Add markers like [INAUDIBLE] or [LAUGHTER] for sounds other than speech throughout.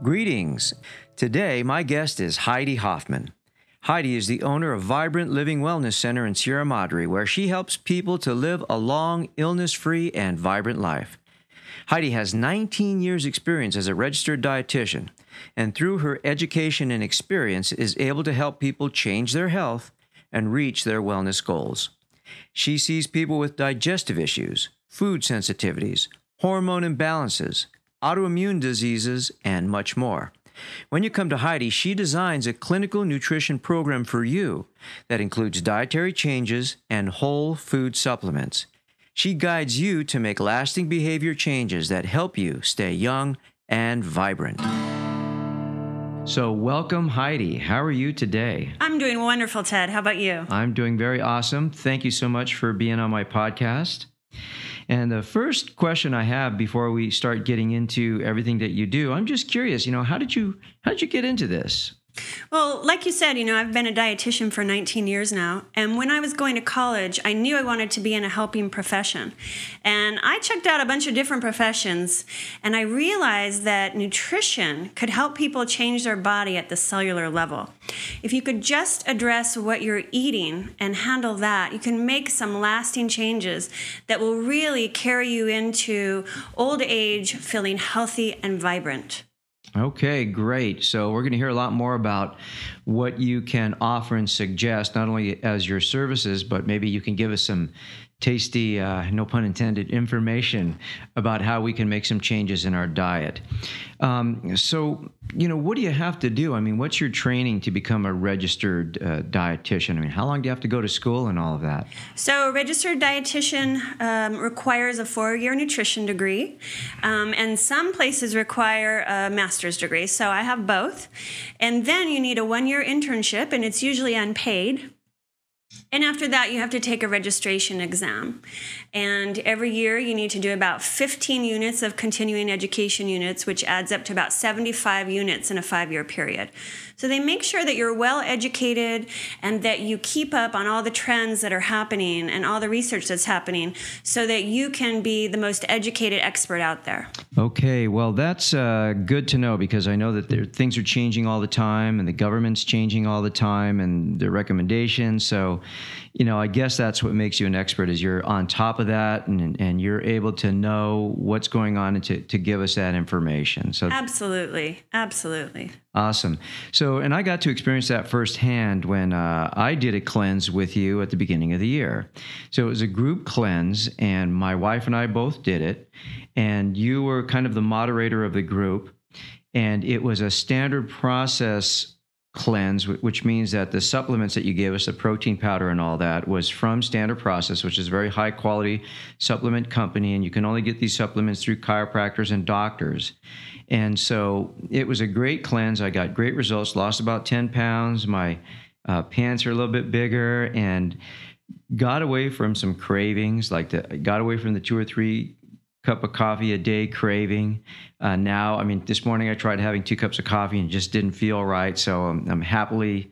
Greetings. Today, my guest is Heidi Hoffman. Heidi is the owner of Vibrant Living Wellness Center in Sierra Madre, where she helps people to live a long, illness free, and vibrant life. Heidi has 19 years' experience as a registered dietitian, and through her education and experience, is able to help people change their health and reach their wellness goals. She sees people with digestive issues, food sensitivities, hormone imbalances, autoimmune diseases, and much more. When you come to Heidi, she designs a clinical nutrition program for you that includes dietary changes and whole food supplements. She guides you to make lasting behavior changes that help you stay young and vibrant. So, welcome, Heidi. How are you today? I'm doing wonderful, Ted. How about you? I'm doing very awesome. Thank you so much for being on my podcast. And the first question I have before we start getting into everything that you do, I'm just curious, you know, how did you how did you get into this? Well, like you said, you know, I've been a dietitian for 19 years now. And when I was going to college, I knew I wanted to be in a helping profession. And I checked out a bunch of different professions, and I realized that nutrition could help people change their body at the cellular level. If you could just address what you're eating and handle that, you can make some lasting changes that will really carry you into old age feeling healthy and vibrant. Okay, great. So we're going to hear a lot more about what you can offer and suggest, not only as your services, but maybe you can give us some tasty, uh, no pun intended, information about how we can make some changes in our diet. Um, so, you know, what do you have to do? I mean, what's your training to become a registered uh, dietitian? I mean, how long do you have to go to school and all of that? So, a registered dietitian um, requires a four year nutrition degree, um, and some places require a master's degree. So, I have both. And then you need a one year internship, and it's usually unpaid. And after that, you have to take a registration exam. And every year, you need to do about 15 units of continuing education units, which adds up to about 75 units in a five year period. So they make sure that you're well educated and that you keep up on all the trends that are happening and all the research that's happening so that you can be the most educated expert out there. Okay, well, that's uh, good to know because I know that there, things are changing all the time and the government's changing all the time and the recommendations. So, you know, I guess that's what makes you an expert is you're on top of that and, and you're able to know what's going on and to, to give us that information. So absolutely, absolutely. Awesome. So, and I got to experience that firsthand when uh, I did a cleanse with you at the beginning of the year. So it was a group cleanse, and my wife and I both did it. And you were kind of the moderator of the group. And it was a standard process cleanse, which means that the supplements that you gave us, the protein powder and all that, was from Standard Process, which is a very high quality supplement company. And you can only get these supplements through chiropractors and doctors. And so it was a great cleanse. I got great results, lost about 10 pounds. My uh, pants are a little bit bigger and got away from some cravings, like the, got away from the two or three cup of coffee a day craving. Uh, now, I mean, this morning I tried having two cups of coffee and just didn't feel right. So I'm, I'm happily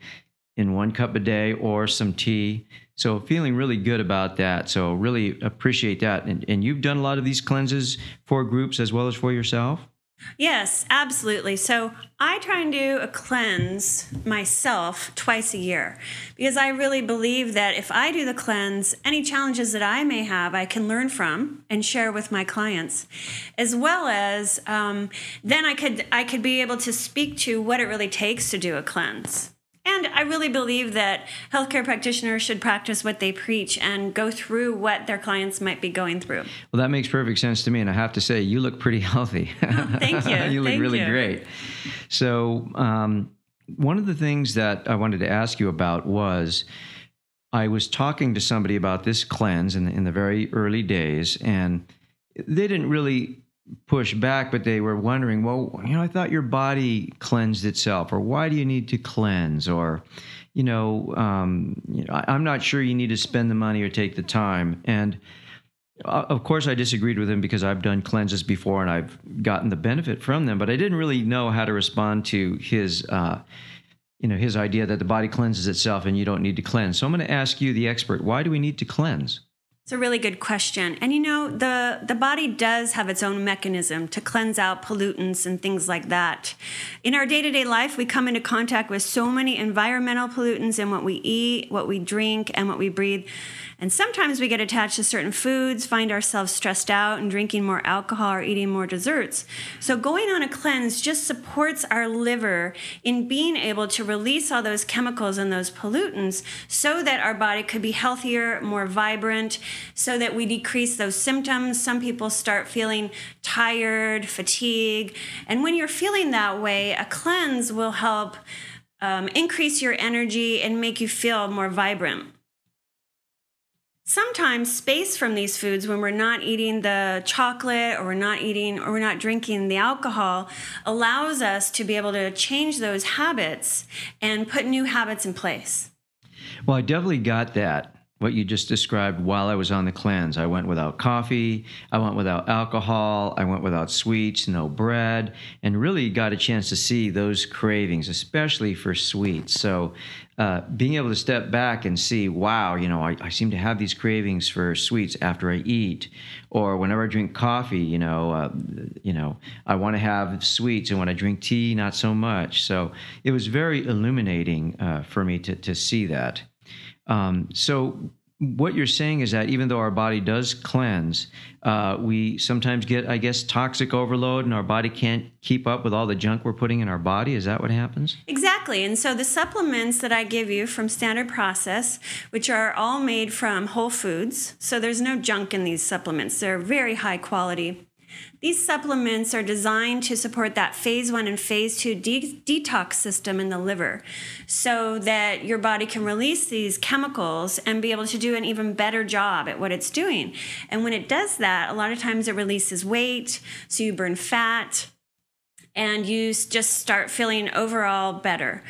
in one cup a day or some tea. So feeling really good about that. So really appreciate that. And, and you've done a lot of these cleanses for groups as well as for yourself? Yes, absolutely. So I try and do a cleanse myself twice a year because I really believe that if I do the cleanse, any challenges that I may have, I can learn from and share with my clients, as well as um, then I could I could be able to speak to what it really takes to do a cleanse. And I really believe that healthcare practitioners should practice what they preach and go through what their clients might be going through. Well, that makes perfect sense to me. And I have to say, you look pretty [LAUGHS] healthy. Oh, [LAUGHS] thank you. [LAUGHS] you look thank really you. great. So, um, one of the things that I wanted to ask you about was I was talking to somebody about this cleanse in the, in the very early days, and they didn't really push back, but they were wondering, well, you know, I thought your body cleansed itself, or why do you need to cleanse, or you know, um, you know, I, am not sure you need to spend the money or take the time. And uh, of course, I disagreed with him because I've done cleanses before and I've gotten the benefit from them, but I didn't really know how to respond to his. Uh, you know his idea that the body cleanses itself and you don't need to cleanse. So I'm going to ask you, the expert, why do we need to cleanse? It's a really good question. And you know, the, the body does have its own mechanism to cleanse out pollutants and things like that. In our day to day life, we come into contact with so many environmental pollutants in what we eat, what we drink, and what we breathe and sometimes we get attached to certain foods, find ourselves stressed out and drinking more alcohol or eating more desserts. So, going on a cleanse just supports our liver in being able to release all those chemicals and those pollutants so that our body could be healthier, more vibrant, so that we decrease those symptoms. Some people start feeling tired, fatigue. And when you're feeling that way, a cleanse will help. Um, increase your energy and make you feel more vibrant. Sometimes space from these foods when we're not eating the chocolate or we're not eating or we're not drinking the alcohol allows us to be able to change those habits and put new habits in place. Well, I definitely got that what you just described while I was on the cleanse. I went without coffee, I went without alcohol, I went without sweets, no bread, and really got a chance to see those cravings, especially for sweets. So, uh, being able to step back and see, wow, you know, I, I, seem to have these cravings for sweets after I eat, or whenever I drink coffee, you know, uh, you know, I want to have sweets, and when I drink tea, not so much. So it was very illuminating uh, for me to to see that. Um, so what you're saying is that even though our body does cleanse, uh, we sometimes get, I guess, toxic overload, and our body can't keep up with all the junk we're putting in our body. Is that what happens? Exactly. And so the supplements that I give you from Standard Process, which are all made from whole foods, so there's no junk in these supplements. They're very high quality. These supplements are designed to support that phase one and phase two de- detox system in the liver so that your body can release these chemicals and be able to do an even better job at what it's doing. And when it does that, a lot of times it releases weight, so you burn fat and you just start feeling overall better.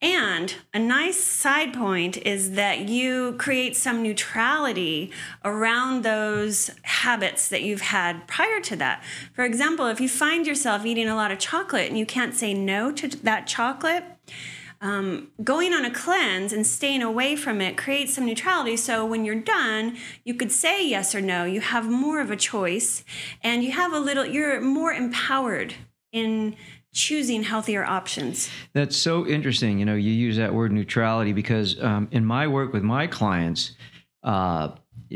And a nice side point is that you create some neutrality around those habits that you've had prior to that. For example, if you find yourself eating a lot of chocolate and you can't say no to that chocolate, um, going on a cleanse and staying away from it creates some neutrality. So when you're done, you could say yes or no. You have more of a choice and you have a little, you're more empowered in choosing healthier options. That's so interesting. You know, you use that word neutrality because um, in my work with my clients, uh,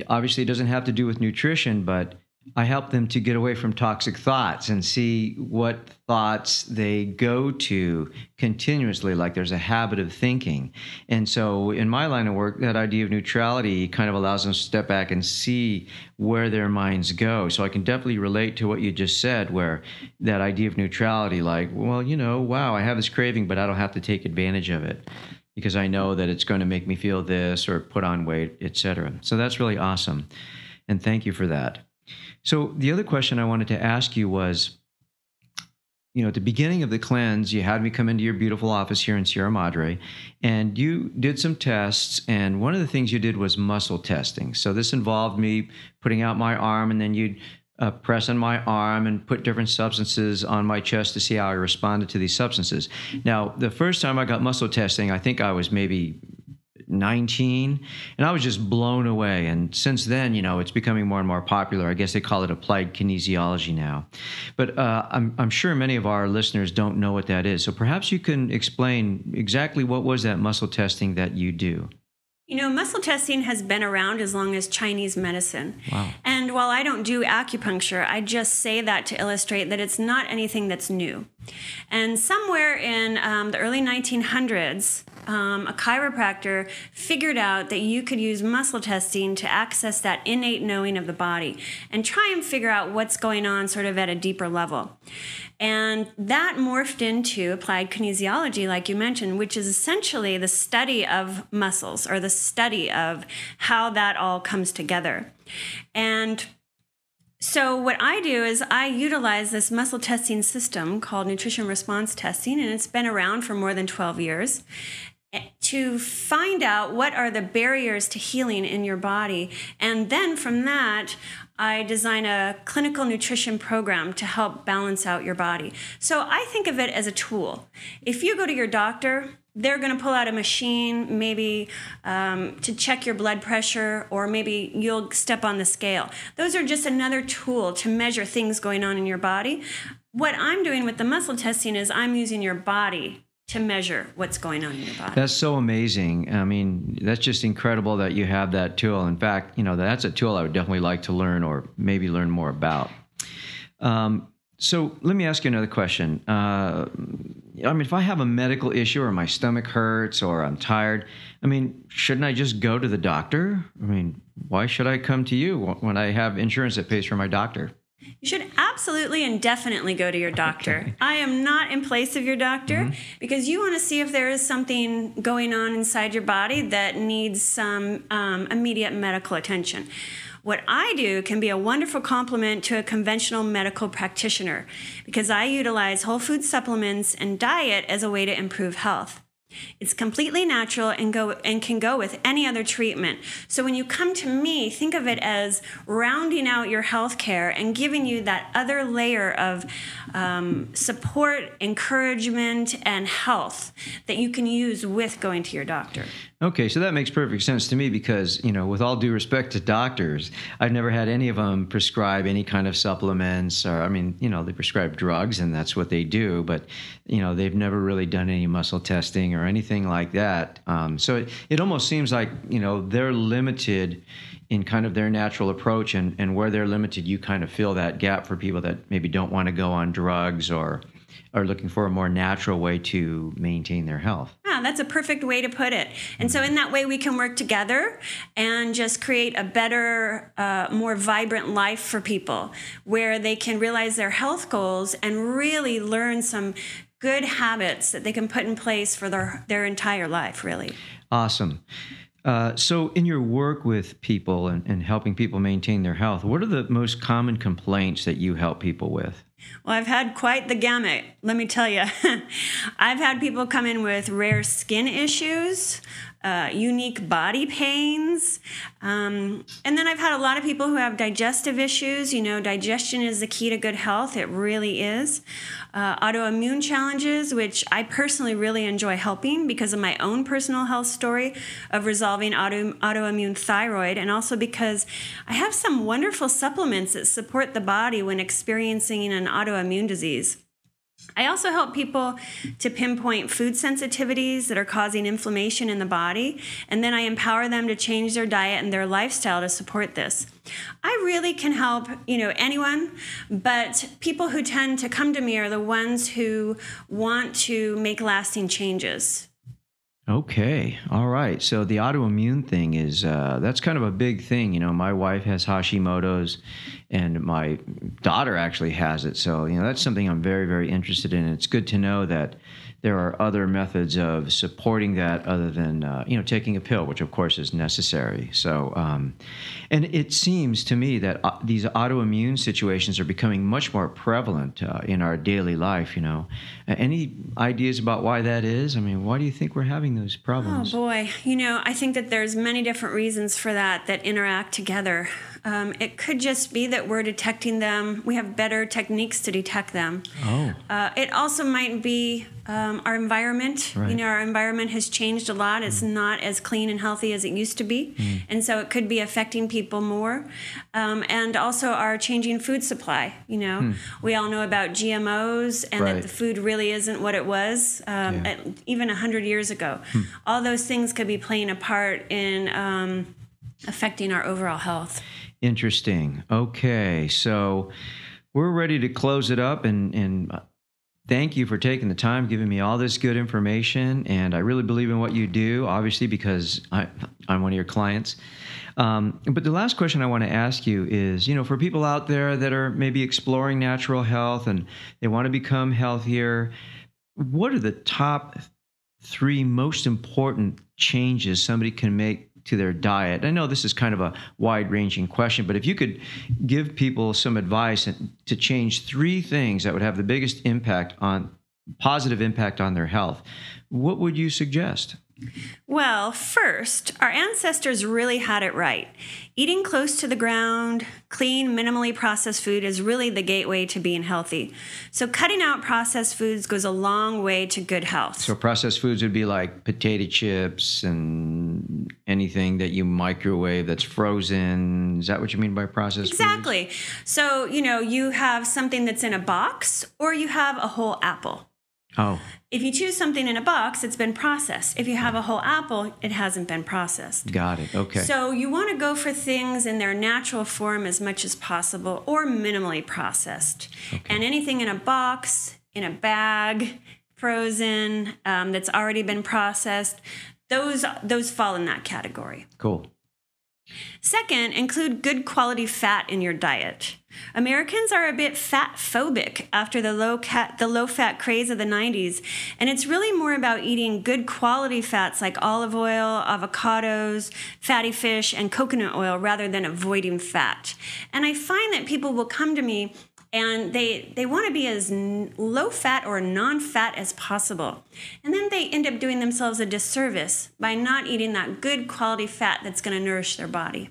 obviously it doesn't have to do with nutrition, but I help them to get away from toxic thoughts and see what thoughts they go to continuously, like there's a habit of thinking. And so, in my line of work, that idea of neutrality kind of allows them to step back and see where their minds go. So, I can definitely relate to what you just said, where that idea of neutrality, like, well, you know, wow, I have this craving, but I don't have to take advantage of it because I know that it's going to make me feel this or put on weight, etc. So, that's really awesome. And thank you for that. So the other question I wanted to ask you was, you know, at the beginning of the cleanse, you had me come into your beautiful office here in Sierra Madre, and you did some tests. And one of the things you did was muscle testing. So this involved me putting out my arm, and then you'd uh, press on my arm and put different substances on my chest to see how I responded to these substances. Now, the first time I got muscle testing, I think I was maybe 19 and i was just blown away. And since then you know it's becoming more and more popular. I guess they call it applied kinesiology now. But uh, I'm, I'm sure many of our listeners don't know what that is. So perhaps you can explain exactly what was that muscle testing that you do you know, muscle testing has been around as long as Chinese medicine. Wow. And while I don't do acupuncture, I just say that to illustrate that it's not anything that's new. And somewhere in um, the early 1900s, um, a chiropractor figured out that you could use muscle testing to access that innate knowing of the body and try and figure out what's going on sort of at a deeper level. And that morphed into applied kinesiology, like you mentioned, which is essentially the study of muscles or the study of how that all comes together. And So, what I do is I utilize this muscle testing system called nutrition response testing, and it's been around for more than 12 years eh, to find out what are the barriers to healing in your body. And then from that, I design a clinical nutrition program to help balance out your body. So I think of it as a tool. If you go to your doctor, they're going to pull out a machine maybe um, to check your blood pressure or maybe you'll step on the scale those are just another tool to measure things going on in your body what i'm doing with the muscle testing is i'm using your body to measure what's going on in your body. That's so amazing. I mean, that's just incredible that you have that tool. In fact, you know, that's a tool I would definitely like to learn or maybe learn more about. Um, so let me ask you another question. Uh, I mean, if I have a medical issue or my stomach hurts or I'm tired, I mean, shouldn't I just go to the doctor? I mean, why should I come to you when I have insurance that pays for my doctor? You should absolutely and definitely go to your doctor. Okay. I am not in place of your doctor mm-hmm. because you want to see if there is something going on inside your body that needs some um, immediate medical attention. What I do can be a wonderful complement to a conventional medical practitioner because I utilize whole food supplements and diet as a way to improve health. It's completely natural and go and can go with any other treatment. So when you come to me, think of it as rounding out your health care and giving you that other layer of um, support, encouragement, and health that you can use with going to your doctor. Okay, so that makes perfect sense to me because, you know, with all due respect to doctors, I've never had any of them prescribe any kind of supplements or, I mean, you know, they prescribe drugs and that's what they do, but, you know, they've never really done any muscle testing or anything like that. Um, so it, it almost seems like, you know, they're limited in kind of their natural approach and, and where they're limited, you kind of fill that gap for people that maybe don't want to go on drugs or are looking for a more natural way to maintain their health. That's a perfect way to put it. And so, in that way, we can work together and just create a better, uh, more vibrant life for people where they can realize their health goals and really learn some good habits that they can put in place for their, their entire life, really. Awesome. Uh, so, in your work with people and, and helping people maintain their health, what are the most common complaints that you help people with? Well, I've had quite the gamut, let me tell you. [LAUGHS] I've had people come in with rare skin issues, uh, unique body pains. Um, and then I've had a lot of people who have digestive issues. You know, digestion is the key to good health, it really is. Uh, autoimmune challenges, which I personally really enjoy helping because of my own personal health story of resolving auto, autoimmune thyroid, and also because I have some wonderful supplements that support the body when experiencing an autoimmune disease. I also help people to pinpoint food sensitivities that are causing inflammation in the body, and then I empower them to change their diet and their lifestyle to support this. I really can help, you know, anyone, but people who tend to come to me are the ones who want to make lasting changes. Okay. All right. So the autoimmune thing is uh, that's kind of a big thing. You know, my wife has Hashimoto's, and my daughter actually has it. So you know, that's something I'm very, very interested in. It's good to know that there are other methods of supporting that other than uh, you know taking a pill, which of course is necessary. So, um, and it seems to me that uh, these autoimmune situations are becoming much more prevalent uh, in our daily life. You know, any ideas about why that is? I mean, why do you think we're having those problems? Oh boy, you know, I think that there's many different reasons for that that interact together. Um, it could just be that we're detecting them. We have better techniques to detect them. Oh. Uh, it also might be um, our environment. Right. You know, our environment has changed a lot. It's mm. not as clean and healthy as it used to be, mm. and so it could be affecting people more. Um, and also our changing food supply. You know, mm. we all know about GMOs and right. that the food really isn't what it was um, yeah. even hundred years ago. Hmm. All those things could be playing a part in um, affecting our overall health. Interesting. Okay, so we're ready to close it up, and and thank you for taking the time, giving me all this good information, and I really believe in what you do. Obviously, because I, I'm one of your clients. Um, but the last question I want to ask you is, you know, for people out there that are maybe exploring natural health and they want to become healthier, what are the top three most important changes somebody can make to their diet? I know this is kind of a wide ranging question, but if you could give people some advice to change three things that would have the biggest impact on positive impact on their health, what would you suggest? Well, first, our ancestors really had it right. Eating close to the ground, clean, minimally processed food is really the gateway to being healthy. So, cutting out processed foods goes a long way to good health. So, processed foods would be like potato chips and anything that you microwave that's frozen. Is that what you mean by processed exactly. foods? So, you know, you have something that's in a box or you have a whole apple. Oh. If you choose something in a box, it's been processed. If you have a whole apple, it hasn't been processed. Got it. Okay. So you want to go for things in their natural form as much as possible or minimally processed. Okay. And anything in a box, in a bag, frozen, um, that's already been processed, those those fall in that category. Cool. Second, include good quality fat in your diet. Americans are a bit fat phobic after the low cat, the low fat craze of the 90s, and it's really more about eating good quality fats like olive oil, avocados, fatty fish, and coconut oil rather than avoiding fat. And I find that people will come to me and they they want to be as low fat or non fat as possible. And then they end up doing themselves a disservice by not eating that good quality fat that's going to nourish their body.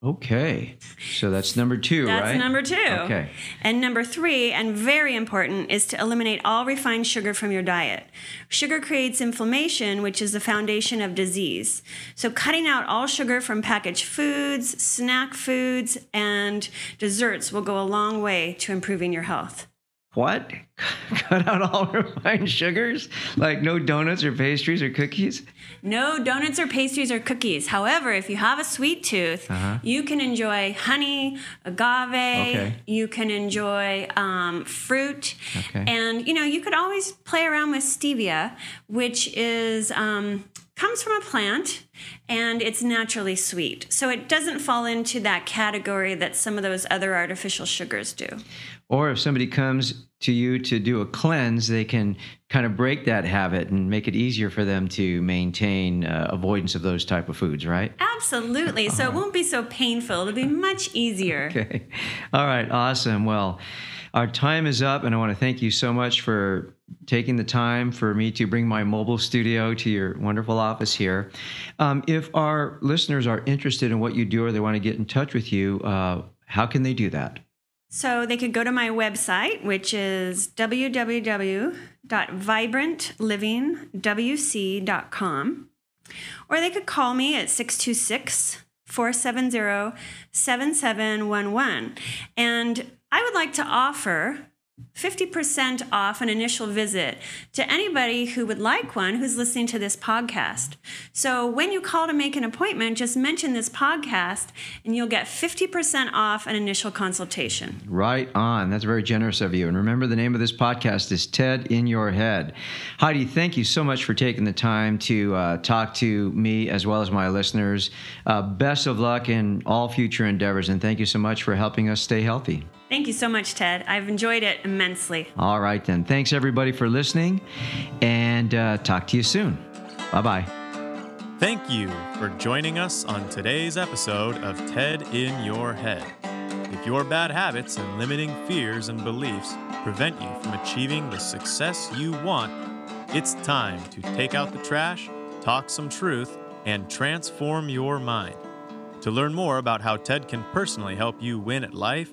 Okay. So that's number two, that's right? That's number two. Okay. And number three, and very important, is to eliminate all refined sugar from your diet. Sugar creates inflammation, which is the foundation of disease. So cutting out all sugar from packaged foods, snack foods, and desserts will go a long way to improving your health. What? [LAUGHS] Cut out all refined [LAUGHS] sugars? Like no donuts or pastries or cookies? No donuts or pastries or cookies. However, if you have a sweet tooth, uh-huh. you can enjoy honey, agave. Okay. You can enjoy um, fruit, okay. and you know you could always play around with stevia, which is um, comes from a plant and it's naturally sweet. So it doesn't fall into that category that some of those other artificial sugars do. Or if somebody comes to you to do a cleanse, they can kind of break that habit and make it easier for them to maintain uh, avoidance of those type of foods, right? Absolutely. So it won't be so painful. It'll be much easier. [LAUGHS] Okay. All right. Awesome. Well, our time is up, and I want to thank you so much for taking the time for me to bring my mobile studio to your wonderful office here. Um, if our listeners are interested in what you do or they want to get in touch with you, uh, how can they do that? So they could go to my website, which is www.vibrantlivingwc.com, or they could call me at 626 470 7711. And I would like to offer 50% off an initial visit to anybody who would like one who's listening to this podcast. So when you call to make an appointment, just mention this podcast and you'll get 50% off an initial consultation. Right on. That's very generous of you. And remember, the name of this podcast is TED in Your Head. Heidi, thank you so much for taking the time to uh, talk to me as well as my listeners. Uh, best of luck in all future endeavors. And thank you so much for helping us stay healthy. Thank you so much, Ted. I've enjoyed it immensely. All right, then. Thanks, everybody, for listening, and uh, talk to you soon. Bye bye. Thank you for joining us on today's episode of TED in Your Head. If your bad habits and limiting fears and beliefs prevent you from achieving the success you want, it's time to take out the trash, talk some truth, and transform your mind. To learn more about how TED can personally help you win at life,